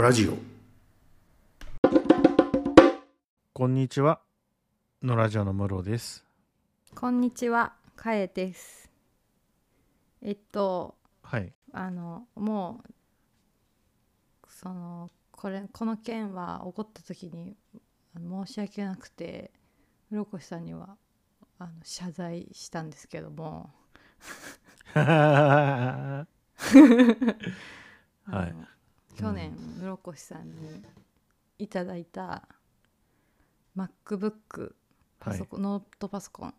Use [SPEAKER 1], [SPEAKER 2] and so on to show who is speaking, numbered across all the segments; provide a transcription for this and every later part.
[SPEAKER 1] ラジオ
[SPEAKER 2] こんにちは。のラジオのムロです。
[SPEAKER 3] こんにちは、かえです。えっと、
[SPEAKER 2] はい。
[SPEAKER 3] あの、もう、その、これ、この件は起こった時に、あの申し訳なくて、室越さんには、あの、謝罪したんですけども、
[SPEAKER 2] は い
[SPEAKER 3] 去年、室越さんにいただいた MacBook パソコン、ノートパソコン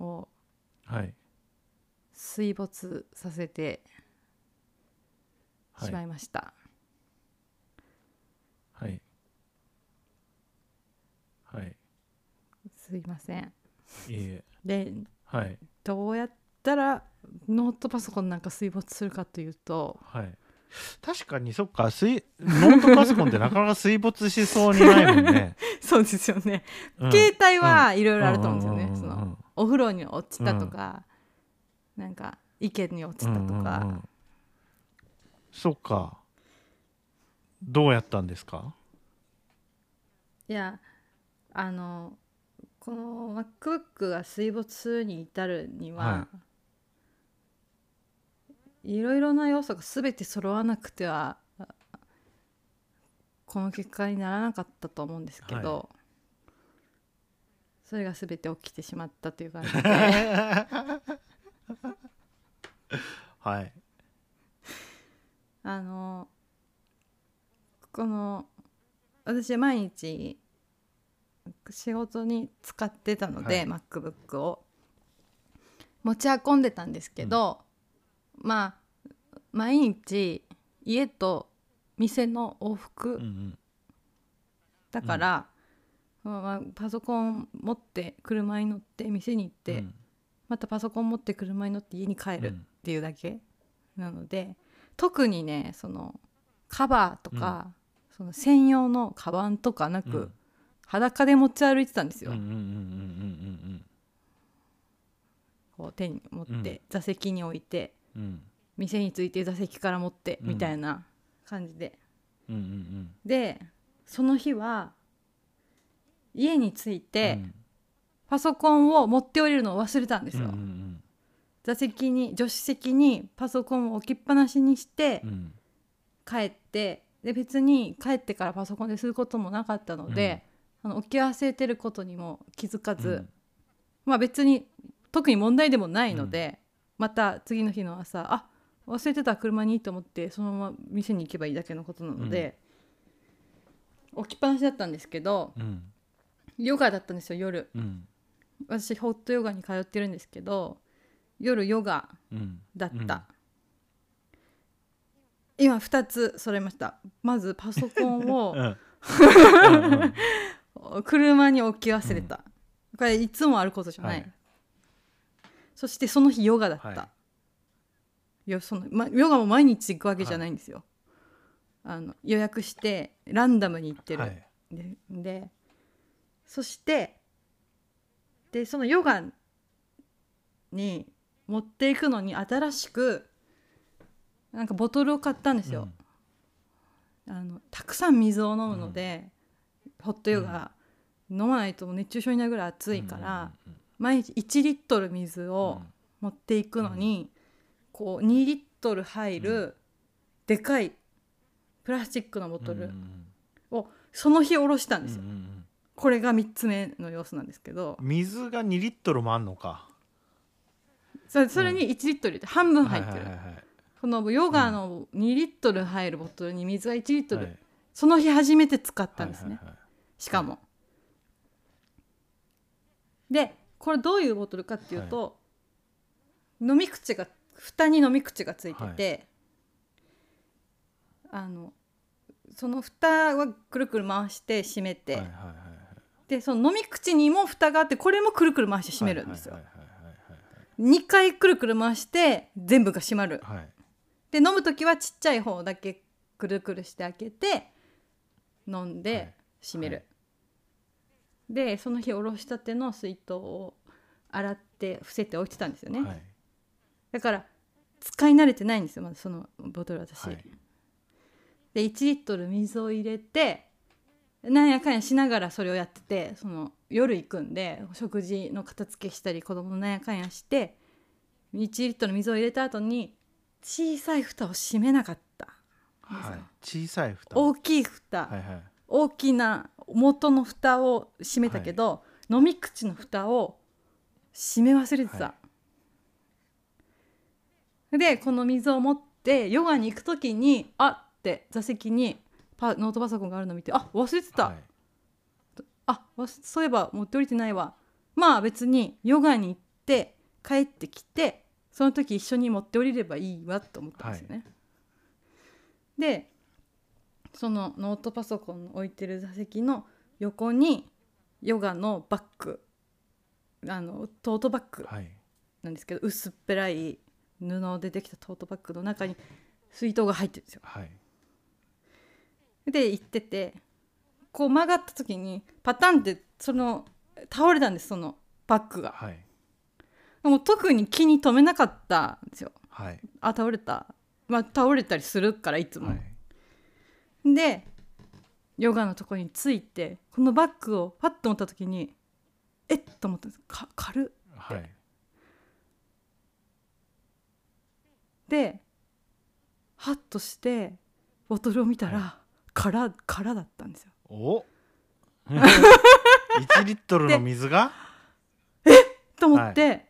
[SPEAKER 3] を
[SPEAKER 2] はい。
[SPEAKER 3] 水没させて
[SPEAKER 2] はい
[SPEAKER 3] しまいました。
[SPEAKER 2] はい。はい。
[SPEAKER 3] すいません。
[SPEAKER 2] いいえ。
[SPEAKER 3] で
[SPEAKER 2] はい。
[SPEAKER 3] どうやったらノートパソコンなんか水没するかというと
[SPEAKER 2] はい。確かにそっか水ノートパソコンって なかなか水没しそうにないもんね、
[SPEAKER 3] そうですよね、
[SPEAKER 2] うん。
[SPEAKER 3] 携帯はいろいろあると思うんですよね、
[SPEAKER 2] うんうんうんうん。
[SPEAKER 3] そのお風呂に落ちたとか、なんか池に落ちたとか、
[SPEAKER 2] うんうんうんそっか。どうやったんですか？
[SPEAKER 3] いやあのこの MacBook が水没するに至るには、、
[SPEAKER 2] はい
[SPEAKER 3] ろいろな要素が全て揃わなくてはあこの結果にならなかったと思うんですけど、
[SPEAKER 2] は
[SPEAKER 3] それが全て起きてしまったという感じで。
[SPEAKER 2] はい。
[SPEAKER 3] あのこの私毎日仕事に使ってたので、
[SPEAKER 2] はい。
[SPEAKER 3] MacBook を持ち運んでたんですけど、まあ毎日家と店の往復
[SPEAKER 2] うんうん。
[SPEAKER 3] だから、まあ、パソコン持って車に乗って店に行って、
[SPEAKER 2] うん。
[SPEAKER 3] またパソコン持って車に乗って家に帰るっ
[SPEAKER 2] うん。
[SPEAKER 3] ていうだけなので、特にねそのカバーとか、その専用のカバンとかなく、
[SPEAKER 2] うん。
[SPEAKER 3] 裸で持ち歩いてたんですよ、
[SPEAKER 2] うんうんうんうんうん
[SPEAKER 3] こう手に持って、
[SPEAKER 2] うん。
[SPEAKER 3] 座席に置いて
[SPEAKER 2] うんうん
[SPEAKER 3] 店に着いて座席から持って
[SPEAKER 2] うん。
[SPEAKER 3] みたいな感じで、
[SPEAKER 2] うんうんうん。
[SPEAKER 3] でその日は家に着いて、パソコンを持って降りるのを忘れたんですよ、
[SPEAKER 2] うんうん
[SPEAKER 3] 座席に助手席にパソコンを置きっぱなしにして
[SPEAKER 2] うんうん
[SPEAKER 3] 帰ってで別に帰ってからパソコンですることもなかったので、あの置き忘れてることにも気づかず、
[SPEAKER 2] うん。
[SPEAKER 3] まあ別に特に問題でもないので、また次の日の朝あ忘れてた車にと思ってそのまま店に行けばいいだけのことなので、置きっぱなしだったんですけど
[SPEAKER 2] うん。
[SPEAKER 3] ヨガだったんですよ夜。
[SPEAKER 2] うん。
[SPEAKER 3] 私ホットヨガに通ってるんですけど夜ヨガ
[SPEAKER 2] うん。
[SPEAKER 3] だった、今2つそれました。まずパソコン
[SPEAKER 2] う
[SPEAKER 3] を
[SPEAKER 2] ん。うん。
[SPEAKER 3] 車に置き忘れた、これいつもあることじゃない、
[SPEAKER 2] はい
[SPEAKER 3] そしてその日ヨガだった、
[SPEAKER 2] はい。
[SPEAKER 3] よそのま、ヨガも毎日行くわけじゃないんですよ、あの予約してランダムに行ってる、
[SPEAKER 2] はい。
[SPEAKER 3] ででそしてでそのヨガに持っていくのに新しくなんかボトルを買ったんですよ、あのたくさん水を飲むので、ホットヨガ、飲まないと熱中症になるぐらい暑いから、毎日1リットル水を持っていくのに、こう2リットル入るでかいプラスチックのボトルをその日おろしたんですよ、これが3つ目の要素なんですけど。
[SPEAKER 2] 水が2リットルもあんのか。
[SPEAKER 3] それそれに1リットルって半分入ってる、このヨガの2リットル入るボトルに水が1リットル、
[SPEAKER 2] はい。
[SPEAKER 3] その日初めて使ったんですね、しかも。でこれどういうボトルかっていうと、飲み口が蓋に飲み口がついてて、あのその蓋はくるくる回して閉めて、
[SPEAKER 2] はいはいはいはい。
[SPEAKER 3] でその飲み口にも蓋があってこれもくるくる回して閉めるんですよ。
[SPEAKER 2] はいはい
[SPEAKER 3] 2回くるくる回して全部が閉まる。
[SPEAKER 2] はい。はいはい
[SPEAKER 3] で飲む時はちっちゃい方だけくるくるして開けて飲んで閉める、
[SPEAKER 2] はい
[SPEAKER 3] でその日おろしたての水筒を洗って伏せておいてたんですよね、
[SPEAKER 2] はい。
[SPEAKER 3] だから使い慣れてないんですよまだそのボトル私、
[SPEAKER 2] はい。
[SPEAKER 3] で1リットル水を入れてなんやかんやしながらそれをやっててその夜行くんで食事の片付けしたり子供のなんやかんやして1リットル水を入れた後に小さい蓋を閉めなかった
[SPEAKER 2] はい。小さい蓋
[SPEAKER 3] 大きい蓋、
[SPEAKER 2] はいはい
[SPEAKER 3] 大きな元の蓋を閉めたけど、飲み口の蓋を閉め忘れてた、
[SPEAKER 2] は
[SPEAKER 3] でこの水を持ってヨガに行く時にあって座席にパノートパソコンがあるのを見てあ忘れてた、
[SPEAKER 2] はい。
[SPEAKER 3] あわそういえば持って降りてないわ。まあ別にヨガに行って帰ってきてその時一緒に持って降りればいいわと思ったんですよね。でそのノートパソコンの置いてる座席の横にヨガのバッグあのトートバッグ
[SPEAKER 2] はい
[SPEAKER 3] なんですけど薄っぺらい布でできたトートバッグの中に水筒が入ってるんですよ。
[SPEAKER 2] はい
[SPEAKER 3] で行っててこう曲がった時にパタンってその倒れたんですそのバッグが。
[SPEAKER 2] はい
[SPEAKER 3] でも特に気に留めなかったんですよ。
[SPEAKER 2] はい
[SPEAKER 3] あ倒れた。まあ倒れたりするからいつも。
[SPEAKER 2] はい
[SPEAKER 3] でヨガのとこについてこのバッグをパッと持った時にえっと思ったんです。か軽っ。
[SPEAKER 2] はい。
[SPEAKER 3] でハッとしてボトルを見たら、
[SPEAKER 2] は
[SPEAKER 3] 空空だったんですよ。
[SPEAKER 2] お。1リットルの水が？
[SPEAKER 3] と思って、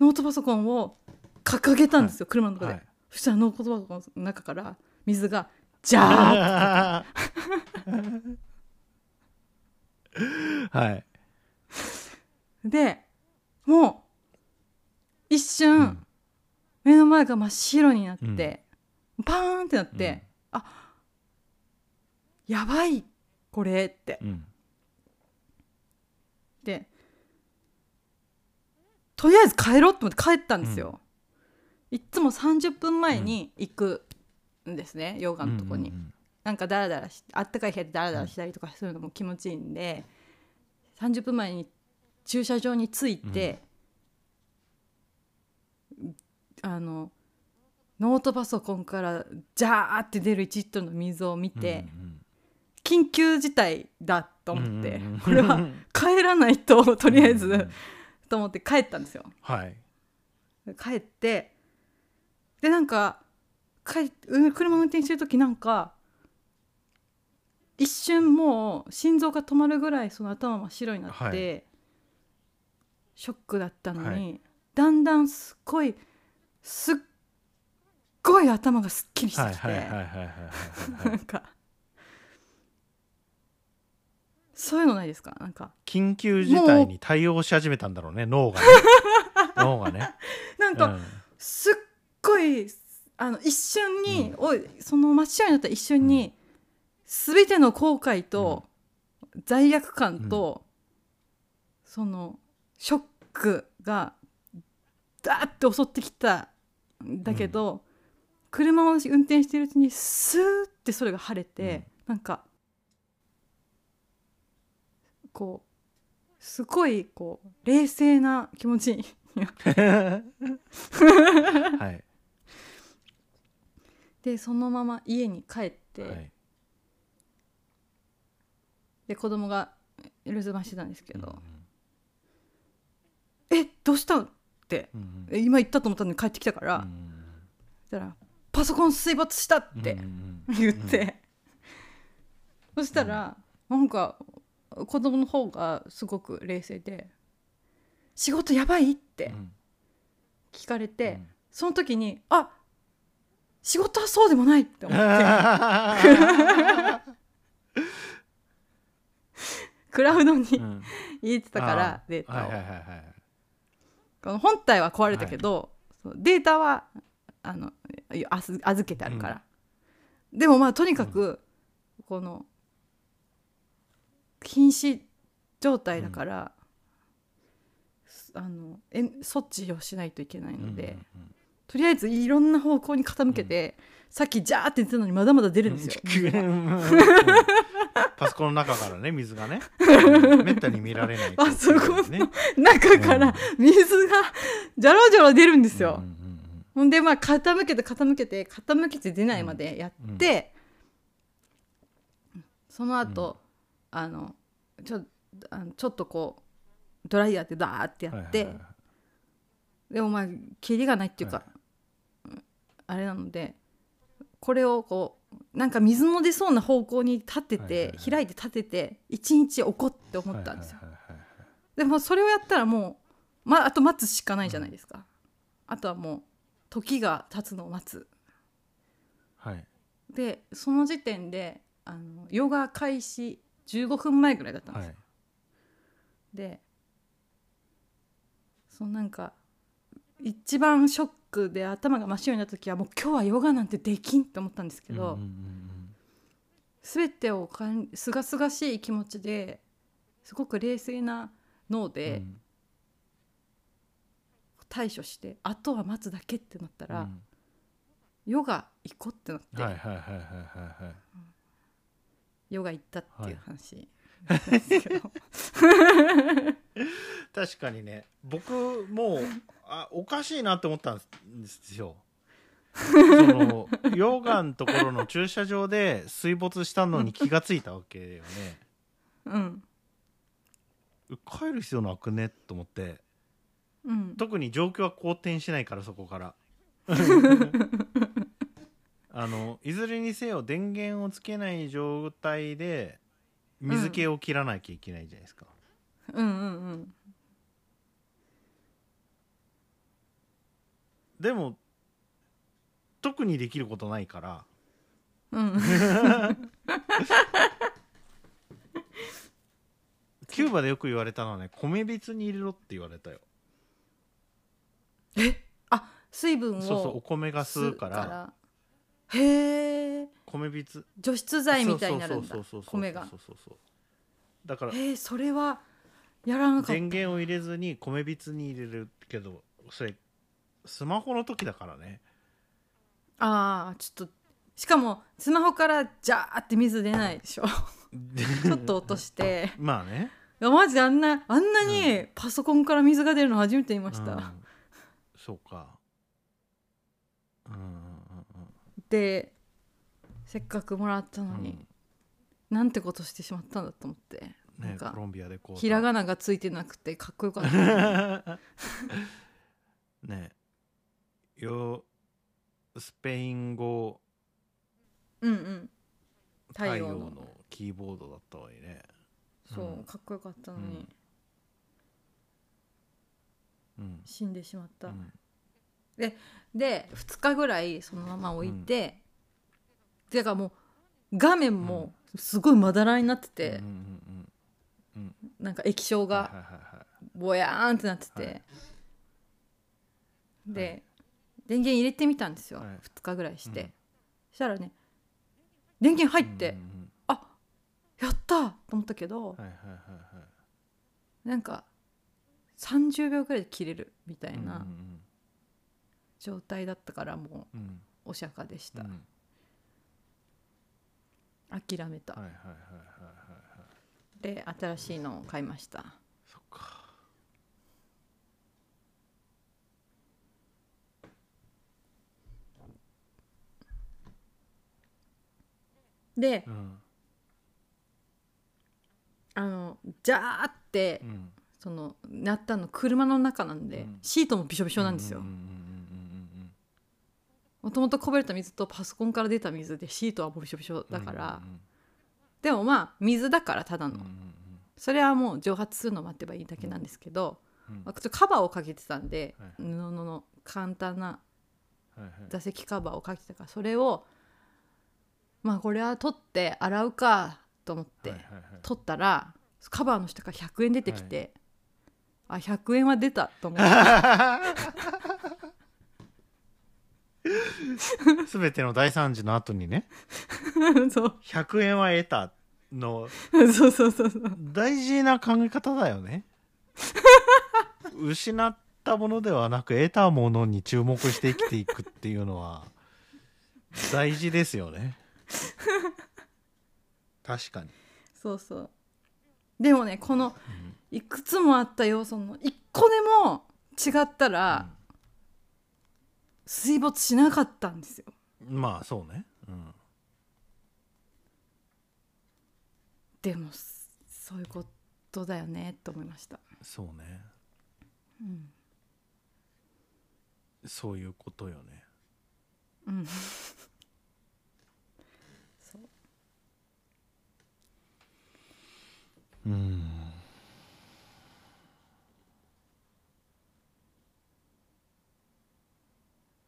[SPEAKER 3] ノートパソコンを掲げたんですよ、車の中で、
[SPEAKER 2] はい。
[SPEAKER 3] そしたらノートパソコンの中から水がジャー
[SPEAKER 2] はい。
[SPEAKER 3] でもう一瞬、
[SPEAKER 2] うん。
[SPEAKER 3] 目の前が真っ白になって、パーンってなって、あやばいこれって。
[SPEAKER 2] うん。
[SPEAKER 3] でとりあえず帰ろうと思って帰ったんですよ、いっつも30分前に行くんですね、ヨガのとこに、
[SPEAKER 2] うん
[SPEAKER 3] なんかダラダラしあったかい部屋でダラダラしたりとかするのも気持ちいいんで、30分前に駐車場に着いて、あのノートパソコンからジャーって出る1リットルの水を見
[SPEAKER 2] うん
[SPEAKER 3] て、
[SPEAKER 2] うん。
[SPEAKER 3] 緊急事態だと思って、
[SPEAKER 2] うんうんうん。
[SPEAKER 3] これは 帰らないととりあえず、
[SPEAKER 2] うんうん。
[SPEAKER 3] と思って帰ったんですよ。
[SPEAKER 2] はい。
[SPEAKER 3] 帰ってでなんか帰うん車運転してる時なんか一瞬もう心臓が止まるぐらいその頭真っ白になって、
[SPEAKER 2] はい。
[SPEAKER 3] ショックだったのに、
[SPEAKER 2] はい。
[SPEAKER 3] だんだんすっごいすっごい頭がすっきりしてきて、なんかそういうのないですかなんか。
[SPEAKER 2] 緊急事態に対応し始めたんだろうね脳がね脳がね
[SPEAKER 3] なんか、すっごいあの一瞬に、おいその真っ白になった一瞬に、全ての後悔と罪悪感と、そのショックがダーって襲ってきたんだけど、車を運転してるうちにスーってそれが晴れて、なんかこうすごいこう冷静な気持ちに
[SPEAKER 2] うん はい
[SPEAKER 3] でそのまま家に帰って、
[SPEAKER 2] はい。
[SPEAKER 3] で子供が留守番してたんですけ
[SPEAKER 2] うん
[SPEAKER 3] ど「えどうしたん?」って
[SPEAKER 2] うん
[SPEAKER 3] え今言ったと思ったのに帰ってきたから、
[SPEAKER 2] うん
[SPEAKER 3] そしたら「パソコン水没した!」って
[SPEAKER 2] うん
[SPEAKER 3] 言って、そしたら、なんか子供の方がすごく冷静で「仕事やばい?」って
[SPEAKER 2] うん。
[SPEAKER 3] 聞かれて、
[SPEAKER 2] うん。
[SPEAKER 3] その時に「あ仕事はそうでもない!」って思って。クラウドに
[SPEAKER 2] うん。
[SPEAKER 3] 入れてたからデータを。
[SPEAKER 2] はいはいはいはい
[SPEAKER 3] この本体は壊れたけど、データはあの預けてあるから、でもまあとにかく、この瀕死状態だから、あのえ措置をしないといけないので、とりあえずいろんな方向に傾けて、さっきジャーって言ってたのにまだまだ出るんですよ。
[SPEAKER 2] うん。パソコンの中からね水がね。うん。めったに見られない
[SPEAKER 3] パソコンの
[SPEAKER 2] ですね。
[SPEAKER 3] 中から水がじゃろじゃろ出るんですよ。
[SPEAKER 2] うんうん
[SPEAKER 3] ほんでまあ傾けて傾けて傾けて出ないまでやって、その後、あのちょあのちょっとこうドライヤーでダーってやって、でもまあキリがないっていうか、
[SPEAKER 2] は
[SPEAKER 3] うんあれなのでこれをこうなんか水の出そうな方向に立てて、
[SPEAKER 2] はいはいはい
[SPEAKER 3] 開いて立てて一日置こうって思ったんですよ。
[SPEAKER 2] はいはいはいはい
[SPEAKER 3] でもそれをやったらもう、ま、あと待つしかないじゃないですか。あとはもう時が経つのを待つ。
[SPEAKER 2] はい
[SPEAKER 3] でその時点であのヨガ開始15分前ぐらいだったんですよ。
[SPEAKER 2] はい
[SPEAKER 3] でそのなんか一番ショックで頭が真っ白になった時はもう今日はヨガなんてできんって思ったんですけど、
[SPEAKER 2] うんうんうん
[SPEAKER 3] 全てをかんすがすがしい気持ちですごく冷静な脳
[SPEAKER 2] うん。
[SPEAKER 3] で対処して、あとは待つだけってなったら、
[SPEAKER 2] うん。
[SPEAKER 3] ヨガ行こうってなって、
[SPEAKER 2] はいはいはいはいはいはい。
[SPEAKER 3] ヨガ行ったっていう
[SPEAKER 2] はい。
[SPEAKER 3] 話なんですけど、
[SPEAKER 2] 確かにね。僕もうあおかしいなって思ったんですよ。その溶岩のところの駐車場で水没したのに気がついたわけよね。
[SPEAKER 3] うん。
[SPEAKER 2] 帰る必要なくね？と思って。
[SPEAKER 3] うん。
[SPEAKER 2] 特に状況は好転しないからそこから。あのいずれにせよ電源をつけない状態で水気を切らなきゃいけないじゃないですか、
[SPEAKER 3] うんうんうん
[SPEAKER 2] でも特にできることないから。
[SPEAKER 3] うん。
[SPEAKER 2] キューバでよく言われたのはね米びつに入れろって言われたよ。
[SPEAKER 3] あ水分を
[SPEAKER 2] そうそうお米が吸うから。
[SPEAKER 3] へえ
[SPEAKER 2] 米びつ。
[SPEAKER 3] 除湿剤みたいになるんだ
[SPEAKER 2] そうそうそうそう
[SPEAKER 3] 米が。
[SPEAKER 2] そうそうそうだから
[SPEAKER 3] へえそれはやらなかった。
[SPEAKER 2] 電源を入れずに米びつに入れるけどそれスマホの時だからね。
[SPEAKER 3] ああちょっとしかもスマホからジャーって水出ないでしょ。ちょっと落として。
[SPEAKER 2] まあね。
[SPEAKER 3] いやマジであんなあんなにパソコンから水が出るの初めて見ました、
[SPEAKER 2] うん。そうか。うんうんうん
[SPEAKER 3] でせっかくもらったのに、
[SPEAKER 2] うん。
[SPEAKER 3] なんてことしてしまったんだと思って、なんか
[SPEAKER 2] ねコロンビアでこう。
[SPEAKER 3] ひらがながついてなくてかっこよかった
[SPEAKER 2] ねよスペイン語。
[SPEAKER 3] うんうん。太
[SPEAKER 2] 太陽
[SPEAKER 3] 陽の
[SPEAKER 2] のキーボードだったわいね。
[SPEAKER 3] そう、
[SPEAKER 2] うん。
[SPEAKER 3] かっこよかったのに、
[SPEAKER 2] うん。
[SPEAKER 3] 死んでしまった、
[SPEAKER 2] うん。
[SPEAKER 3] で2日ぐらいそのまま置いて、てかもう画面もすごいまだらになってて、
[SPEAKER 2] うんうんうん
[SPEAKER 3] なんか液晶がぼやーんってなってて、
[SPEAKER 2] はい。
[SPEAKER 3] で電源入れてみたんですよ、
[SPEAKER 2] はい。
[SPEAKER 3] 2日ぐらいして、
[SPEAKER 2] うん。
[SPEAKER 3] そしたらね電源入って、
[SPEAKER 2] うん
[SPEAKER 3] やったと思ったけど、
[SPEAKER 2] うんはいはいはいはい。
[SPEAKER 3] なんか30秒ぐらいで切れるみたいなん状態だったからも
[SPEAKER 2] うんうん。
[SPEAKER 3] うお釈迦でした、
[SPEAKER 2] うん。
[SPEAKER 3] 諦めた、
[SPEAKER 2] はいはいはいはいはい。
[SPEAKER 3] で新しいのを買いました
[SPEAKER 2] そっか
[SPEAKER 3] で
[SPEAKER 2] うん。
[SPEAKER 3] あのジャーって、
[SPEAKER 2] うん。
[SPEAKER 3] そのなったの車の中なんで、
[SPEAKER 2] うん。
[SPEAKER 3] シートもびしょびしょなんですよ。
[SPEAKER 2] うんうんうんうん
[SPEAKER 3] もともとこぼれた水とパソコンから出た水でシートはもうびしょびしょ
[SPEAKER 2] うんうん
[SPEAKER 3] だから、
[SPEAKER 2] うん。
[SPEAKER 3] でもまあ水だからただの、
[SPEAKER 2] うんうん
[SPEAKER 3] それはもう蒸発するのを待てばいいだけなんですけど、
[SPEAKER 2] うん。
[SPEAKER 3] まあカバーをかけてたんで、
[SPEAKER 2] はい
[SPEAKER 3] 布の簡単な座席カバーをかけてたからそれをまあこれは取って洗うかと思って、
[SPEAKER 2] はいはいはい。
[SPEAKER 3] 取ったらカバーの下から100円出てきて、あ100円は出たと思って。
[SPEAKER 2] すべての大惨事の後にね。
[SPEAKER 3] そう。
[SPEAKER 2] 100円は得たの。
[SPEAKER 3] そうそうそうそう。
[SPEAKER 2] 大事な考え方だよね失ったものではなく得たものに注目して生きていくっていうのは大事ですよね 確かに、
[SPEAKER 3] そうそう。でもねこのいくつもあった要素の1個でも違ったら、水没しなかったんですよ。
[SPEAKER 2] まあそうね。うん。
[SPEAKER 3] でもそういうことだよねと思いました。
[SPEAKER 2] そうね。
[SPEAKER 3] うん。
[SPEAKER 2] そういうことよね。
[SPEAKER 3] うんそう
[SPEAKER 2] うん。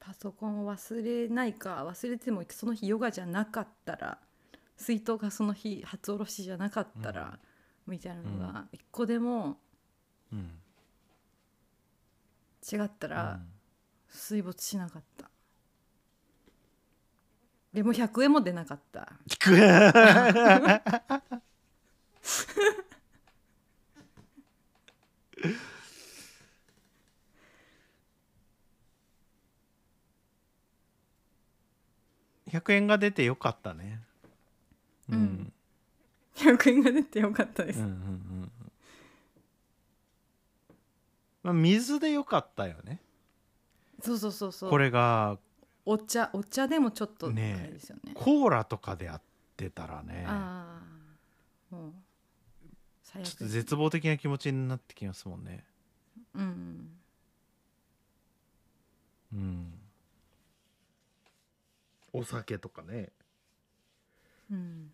[SPEAKER 3] パソコンを忘れないか忘れてもその日ヨガじゃなかったら水筒がその日初おろしじゃなかったら、みたいなのが一個でも
[SPEAKER 2] うん。
[SPEAKER 3] 違ったら水没しなかった、でも100円も出なかった。
[SPEAKER 2] く 100円が出てよかったね。うん、
[SPEAKER 3] うん。100円が出てよかったです、
[SPEAKER 2] うんうんうんまあ、水でよかったよね。
[SPEAKER 3] そうそうそうそう。
[SPEAKER 2] これが
[SPEAKER 3] お茶お茶でもちょっと
[SPEAKER 2] ねえ
[SPEAKER 3] ですよね。
[SPEAKER 2] コーラとかでやってたらね。
[SPEAKER 3] ああもう
[SPEAKER 2] ちょっと絶望的な気持ちになってきますもんね。
[SPEAKER 3] うん
[SPEAKER 2] うん。お酒とかね。
[SPEAKER 3] うん。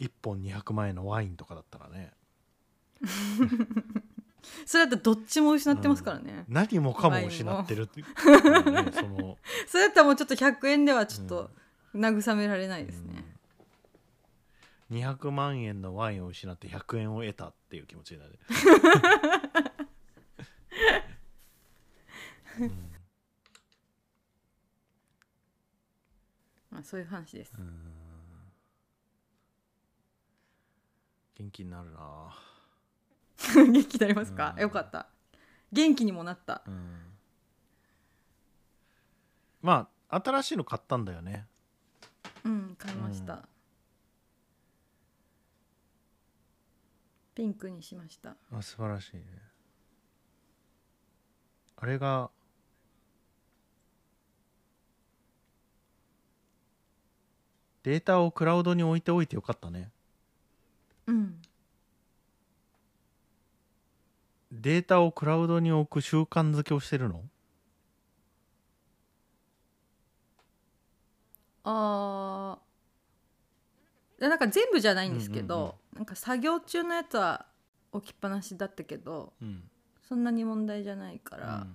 [SPEAKER 2] 1本200万円のワインとかだったらね。
[SPEAKER 3] それだとどっちも失ってますからね、
[SPEAKER 2] 何もかも失ってるっていうのはねその。
[SPEAKER 3] それだったらもうちょっと100円ではちょっと慰められないですね、
[SPEAKER 2] 200万円のワインを失って100円を得たっていう気持ちになる、うん。
[SPEAKER 3] まあ、そういう話です、
[SPEAKER 2] 元気になるな。
[SPEAKER 3] 元気になりますか、
[SPEAKER 2] うん。
[SPEAKER 3] よかった。元気にもなった。
[SPEAKER 2] うん。まあ新しいの買ったんだよね。
[SPEAKER 3] うん買いました、
[SPEAKER 2] うん
[SPEAKER 3] ピンクにしました。
[SPEAKER 2] あ素晴らしいね。あれがデータをクラウドに置いておいてよかったね。
[SPEAKER 3] うん。
[SPEAKER 2] データをクラウドに置く習慣づけをしてるの？
[SPEAKER 3] あーなんか全部じゃないんですけど、
[SPEAKER 2] うんうん
[SPEAKER 3] なんか作業中のやつは置きっぱなしだったけど
[SPEAKER 2] うん
[SPEAKER 3] そんなに問題じゃないから、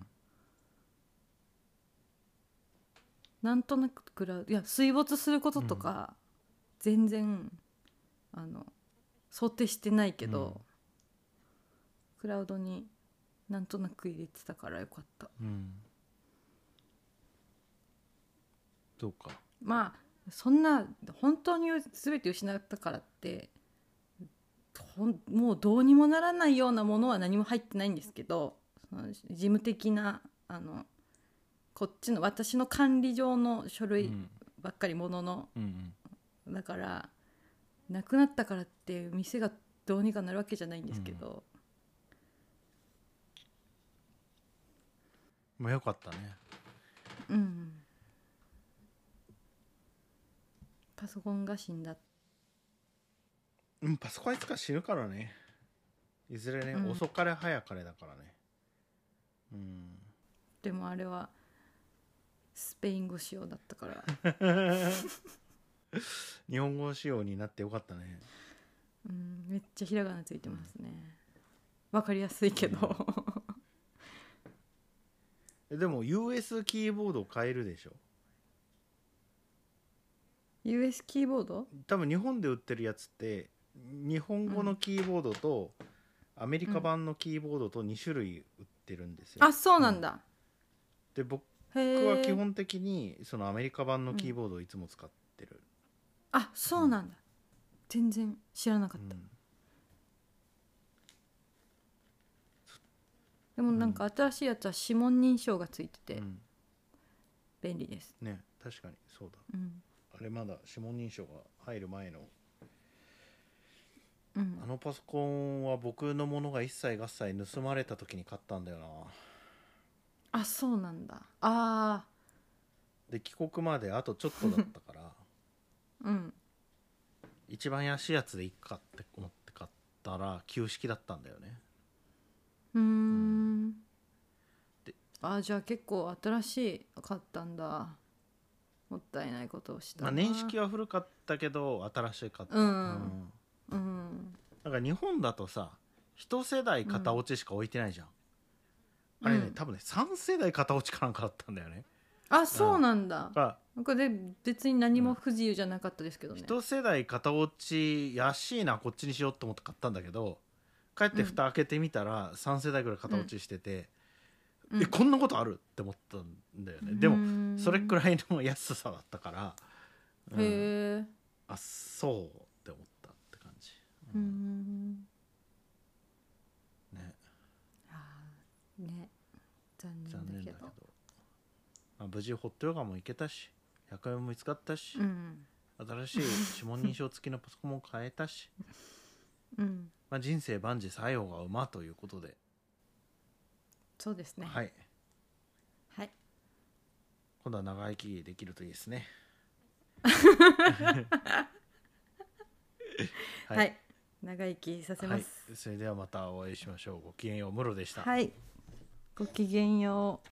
[SPEAKER 3] なんとなくクラウドいや水没することとか、全然あの想定してないけど、
[SPEAKER 2] うん
[SPEAKER 3] クラウドになんとなく入れてたからよかった。
[SPEAKER 2] うん。どうか。
[SPEAKER 3] まあそんな本当に全て失ったからってもうどうにもならないようなものは何も入ってないんですけど事務的なあのこっちの私の管理上の書類
[SPEAKER 2] うん。
[SPEAKER 3] ばっかりものの、
[SPEAKER 2] うん
[SPEAKER 3] だからなくなったからって店がどうにかなるわけじゃないんですけど、
[SPEAKER 2] まあよかったね。
[SPEAKER 3] うんパソコンが死んだ。
[SPEAKER 2] うんパソコンいつか死ぬからね。いずれね、
[SPEAKER 3] うん。
[SPEAKER 2] 遅かれ早かれだからね。うん。
[SPEAKER 3] でもあれはスペイン語仕様だったから。
[SPEAKER 2] 日本語仕様になってよかったね。
[SPEAKER 3] うん、めっちゃひらがなついてますね。わかりやすいけど。
[SPEAKER 2] えでも US キーボードを変えるでしょ？
[SPEAKER 3] US キーボード？
[SPEAKER 2] 多分日本で売ってるやつって日本語のキーボードとアメリカ版のキーボードと2種類売ってるんですよ、
[SPEAKER 3] あ、そうなんだ。
[SPEAKER 2] で僕。は基本的にそのアメリカ版のキーボードをいつも使ってる、
[SPEAKER 3] あ、そうなんだ。全然知らなかった。
[SPEAKER 2] うん
[SPEAKER 3] でもなんか新しいやつは指紋認証がついてて
[SPEAKER 2] うん
[SPEAKER 3] 便利です。
[SPEAKER 2] ね確かにそうだ
[SPEAKER 3] うん。
[SPEAKER 2] あれまだ指紋認証が入る前の。
[SPEAKER 3] うん。
[SPEAKER 2] あ。のパソコンは僕のものが一切合切盗まれた時に買ったんだよな。
[SPEAKER 3] あそうなんだ。あ
[SPEAKER 2] で帰国まであとちょっとだったから。
[SPEAKER 3] ー うん。
[SPEAKER 2] 一番安いやつでいっかって思って買ったら旧式だったんだよね。
[SPEAKER 3] うーん。
[SPEAKER 2] で
[SPEAKER 3] あーじゃあ結構新しい買ったんだもったいないことをした
[SPEAKER 2] まあ、
[SPEAKER 3] な
[SPEAKER 2] 年式は古かったけど新しいかった、
[SPEAKER 3] うん。うん。
[SPEAKER 2] だから日本だとさ一世代型落ちしか置いてないじゃん、あれね、
[SPEAKER 3] うん。
[SPEAKER 2] 多分ね3世代型落ちかなんかだったんだよね。
[SPEAKER 3] あそうなんだ。
[SPEAKER 2] だから
[SPEAKER 3] なんかで別に何も不自由じゃなかったですけどね、
[SPEAKER 2] 一世代型落ち安いなこっちにしようと思って買ったんだけど帰って蓋開けてみたら3世代ぐらい型落ちしてて、
[SPEAKER 3] うん
[SPEAKER 2] えこんなことある？って思ったんだよね、でも
[SPEAKER 3] も
[SPEAKER 2] それくらいの安さだったから、うん。
[SPEAKER 3] へえ。
[SPEAKER 2] あそうって思ったって感じ、
[SPEAKER 3] う
[SPEAKER 2] うん
[SPEAKER 3] ん
[SPEAKER 2] ね。
[SPEAKER 3] あーね。残
[SPEAKER 2] 残
[SPEAKER 3] 念だけど。
[SPEAKER 2] 念だけど、まあ、無事ホットヨガも行けたし100円も見つかったし、
[SPEAKER 3] うん。
[SPEAKER 2] 新しい指紋認証付きのパソコンも買えたし、
[SPEAKER 3] うん。
[SPEAKER 2] まあ、人生万事作用が馬ということで、
[SPEAKER 3] そうですね。
[SPEAKER 2] はい。
[SPEAKER 3] はい。
[SPEAKER 2] 今度は長生きできるといいですね。
[SPEAKER 3] はい、
[SPEAKER 2] はい。
[SPEAKER 3] 長生きさせ
[SPEAKER 2] はい。
[SPEAKER 3] ます、
[SPEAKER 2] それではまたお会いしましょう。ごきげんようムロでした、
[SPEAKER 3] はい、ごきげんよう